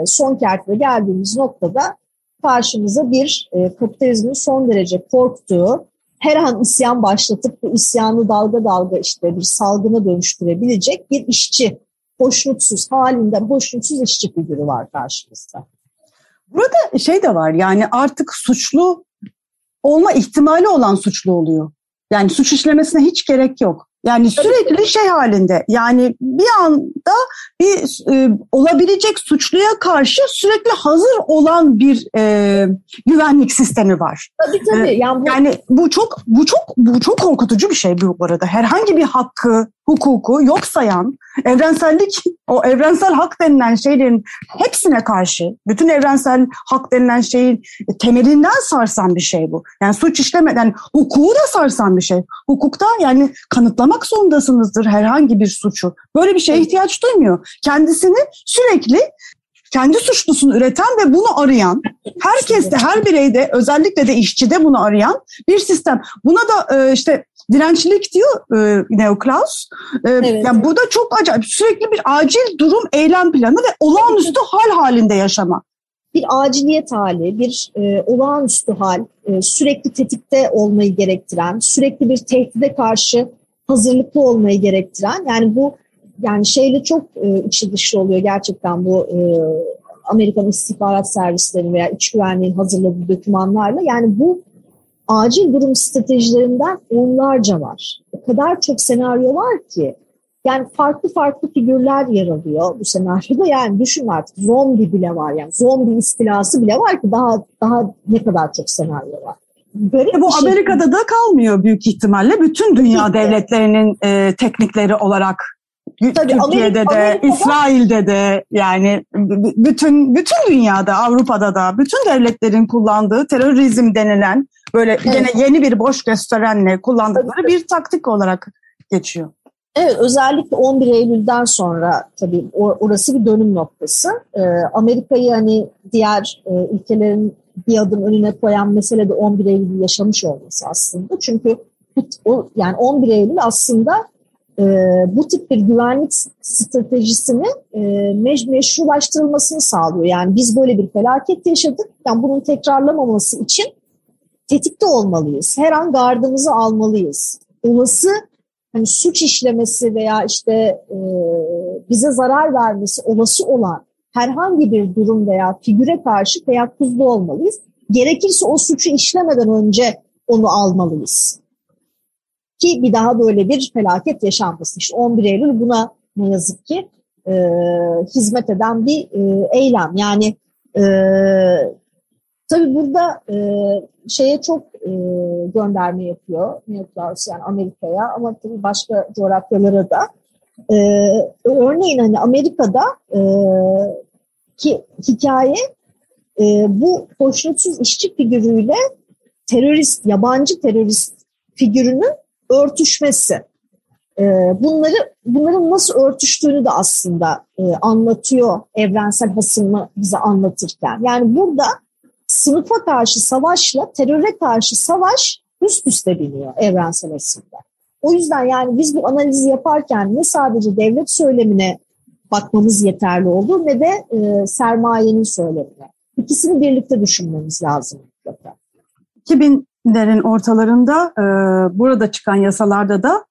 son kertede geldiğimiz noktada karşımıza bir e, kapitalizmin son derece korktuğu, her an isyan başlatıp bu isyanı dalga dalga işte bir salgına dönüştürebilecek bir işçi, hoşnutsuz halinden hoşnutsuz işçi figürü var karşımızda. Burada şey de var yani artık suçlu olma ihtimali olan suçlu oluyor. Yani suç işlemesine hiç gerek yok. Yani sürekli şey halinde yani bir anda bir e, olabilecek suçluya karşı sürekli hazır olan bir e, güvenlik sistemi var. Tabii tabii. Ee, yani, bu, Yani bu çok bu çok bu çok korkutucu bir şey bu arada. Herhangi bir hakkı, hukuku yok sayan, evrensellik o evrensel hak denilen şeylerin hepsine karşı, bütün evrensel hak denilen şeyin temelinden sarsan bir şey bu. Yani suç işlemeden hukuku da sarsan bir şey. Hukukta yani kanıtlamak zorundasınızdır herhangi bir suçu. Böyle bir şeye ihtiyaç duymuyor. Kendisini sürekli kendi suçlusunu üreten ve bunu arayan, herkes de her bireyde özellikle de işçide bunu arayan bir sistem. Buna da e, işte dirençlilik diyor e, Neo Klaus. E, Evet. Yani bu da çok acayip. Sürekli bir acil durum eylem planı ve olağanüstü hal halinde yaşama. bir aciliyet hali, bir e, olağanüstü hal, e, sürekli tetikte olmayı gerektiren, sürekli bir tehdide karşı hazırlıklı olmayı gerektiren, yani bu yani şeyle çok e, içi dışı oluyor gerçekten bu e, Amerikan istihbarat servisleri veya iç güvenliğin hazırladığı dokümanlarla. Yani bu acil durum stratejilerinden onlarca var. O kadar çok senaryo var ki. Yani farklı farklı figürler yer alıyor bu senaryoda. Yani düşün artık zombi bile var yani. Zombi istilası bile var ki daha daha ne kadar çok senaryo var. Böyle bu şey- Amerika'da da kalmıyor büyük ihtimalle. Bütün dünya ki. devletlerinin e, teknikleri olarak Tabii, Türkiye'de Amerika- de, Amerika'da- İsrail'de de yani bütün bütün dünyada, Avrupa'da da bütün devletlerin kullandığı terörizm denilen böyle gene yeni bir boş gösterenle kullandıkları bir taktik olarak geçiyor. Evet özellikle 11 Eylül'den sonra tabii orası bir dönüm noktası. Ee, Amerika'yı hani diğer e, ülkelerin bir adım önüne koyan mesele de 11 Eylül'ü yaşamış olması aslında. Çünkü o, yani 11 Eylül aslında e, bu tip bir güvenlik stratejisini e, meş- meşrulaştırılmasını sağlıyor. Yani biz böyle bir felaket yaşadık. Yani bunun tekrarlamaması için tetikte olmalıyız. Her an gardımızı almalıyız. Olası hani suç işlemesi veya işte e, bize zarar vermesi olası olan herhangi bir durum veya figüre karşı teyakkuzlu olmalıyız. Gerekirse o suçu işlemeden önce onu almalıyız. Ki bir daha böyle bir felaket yaşanmasın. İşte 11 Eylül buna ne yazık ki e, hizmet eden bir e, eylem. Yani e, tabii burada e, şeye çok e, gönderme yapıyor Neoclaus yani Amerika'ya ama tabii başka coğrafyalara da. E, örneğin hani Amerika'da e, ki hikaye e, bu hoşnutsuz işçi figürüyle terörist, yabancı terörist figürünün örtüşmesi. E, bunları bunların nasıl örtüştüğünü de aslında e, anlatıyor evrensel hasımı bize anlatırken. Yani burada sınıfa karşı savaşla teröre karşı savaş üst üste biniyor evrensel hasımda. O yüzden yani biz bu analizi yaparken ne sadece devlet söylemine bakmamız yeterli olur ne de e, sermayenin söylemine. İkisini birlikte düşünmemiz lazım mutlaka. 2000'lerin ortalarında e, burada çıkan yasalarda da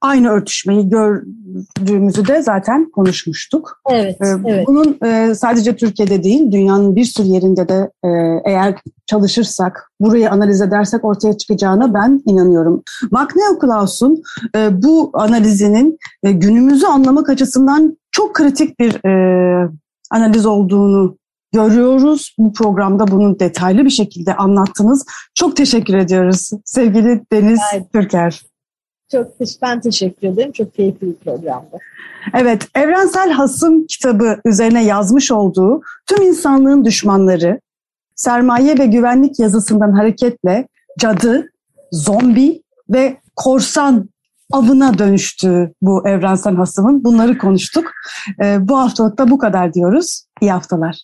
aynı örtüşmeyi gördüğümüzü de zaten konuşmuştuk. Evet, Ee, evet. Bunun e, sadece Türkiye'de değil, dünyanın bir sürü yerinde de e, eğer çalışırsak, burayı analiz edersek ortaya çıkacağına ben inanıyorum. Magneo Klaus'un e, bu analizinin e, günümüzü anlamak açısından çok kritik bir e, analiz olduğunu görüyoruz. Bu programda bunu detaylı bir şekilde anlattınız. Çok teşekkür ediyoruz sevgili Deniz Evet. Türker. Çok ben teşekkür ederim. Çok keyifli bir programdı. Evet, Evrensel Hasım kitabı üzerine yazmış olduğu tüm insanlığın düşmanları, sermaye ve güvenlik yazısından hareketle cadı, zombi ve korsan avına dönüştüğü bu Evrensel Hasım'ın bunları konuştuk. Ee, bu haftalıkta bu kadar diyoruz. İyi haftalar.